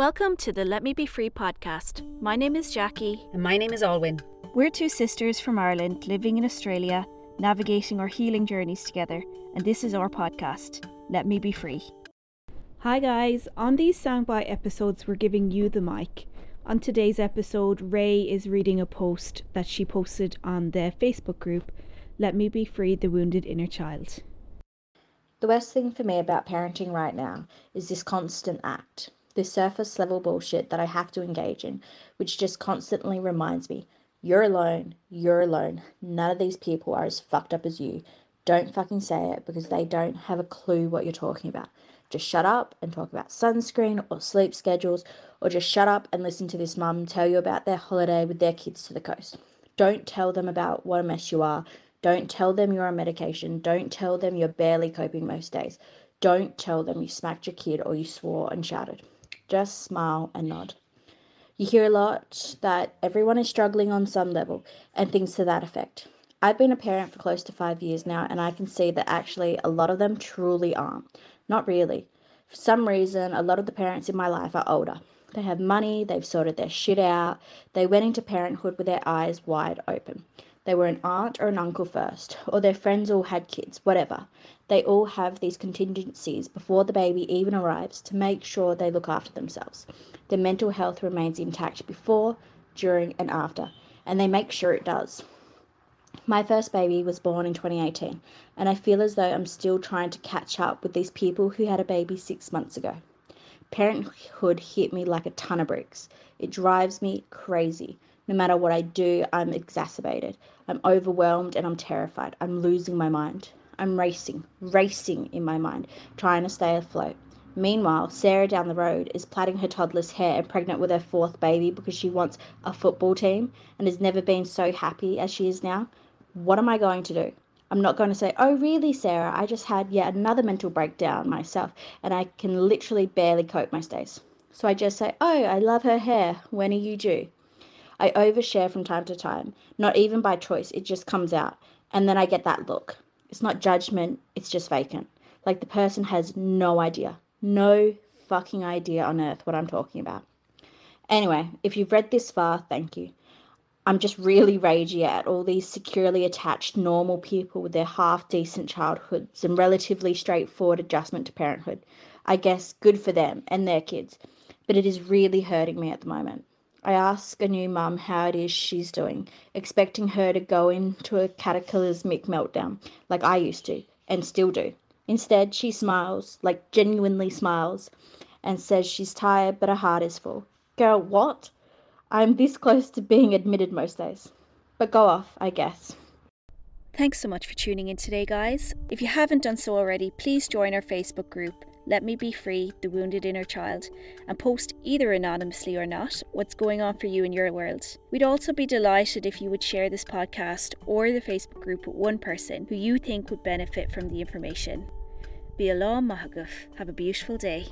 Welcome to the Let Me Be Free podcast. My name is Jackie. And my name is Alwyn. We're two sisters from Ireland living in Australia, navigating our healing journeys together, and this is our podcast, Let Me Be Free. Hi, guys. On these soundbite episodes, we're giving you the mic. On today's episode, Ray is reading a post that she posted on the Facebook group, Let Me Be Free the Wounded Inner Child. The worst thing for me about parenting right now is this constant act this surface level bullshit that I have to engage in, which just constantly reminds me you're alone, you're alone. None of these people are as fucked up as you. Don't fucking say it because they don't have a clue what you're talking about. Just shut up and talk about sunscreen or sleep schedules, or just shut up and listen to this mum tell you about their holiday with their kids to the coast. Don't tell them about what a mess you are. Don't tell them you're on medication. Don't tell them you're barely coping most days. Don't tell them you smacked your kid or you swore and shouted. Just smile and nod. You hear a lot that everyone is struggling on some level and things to that effect. I've been a parent for close to five years now, and I can see that actually a lot of them truly aren't. Not really. For some reason, a lot of the parents in my life are older. They have money, they've sorted their shit out, they went into parenthood with their eyes wide open. They were an aunt or an uncle first, or their friends all had kids, whatever. They all have these contingencies before the baby even arrives to make sure they look after themselves. Their mental health remains intact before, during, and after, and they make sure it does. My first baby was born in 2018, and I feel as though I'm still trying to catch up with these people who had a baby six months ago. Parenthood hit me like a ton of bricks. It drives me crazy. No matter what I do, I'm exacerbated. I'm overwhelmed and I'm terrified. I'm losing my mind. I'm racing, racing in my mind, trying to stay afloat. Meanwhile, Sarah down the road is plaiting her toddler's hair and pregnant with her fourth baby because she wants a football team and has never been so happy as she is now. What am I going to do? I'm not going to say, Oh, really, Sarah? I just had yet another mental breakdown myself and I can literally barely cope most days. So I just say, Oh, I love her hair. When are you due? I overshare from time to time, not even by choice, it just comes out. And then I get that look. It's not judgment, it's just vacant. Like the person has no idea, no fucking idea on earth what I'm talking about. Anyway, if you've read this far, thank you. I'm just really ragey at all these securely attached normal people with their half decent childhoods and relatively straightforward adjustment to parenthood. I guess good for them and their kids, but it is really hurting me at the moment. I ask a new mum how it is she's doing, expecting her to go into a cataclysmic meltdown like I used to and still do. Instead, she smiles, like genuinely smiles, and says she's tired but her heart is full. Girl, what? I'm this close to being admitted most days. But go off, I guess. Thanks so much for tuning in today, guys. If you haven't done so already, please join our Facebook group let Me Be Free, The Wounded Inner Child, and post either anonymously or not what's going on for you in your world. We'd also be delighted if you would share this podcast or the Facebook group with one person who you think would benefit from the information. Be alone, Mahaguf. Have a beautiful day.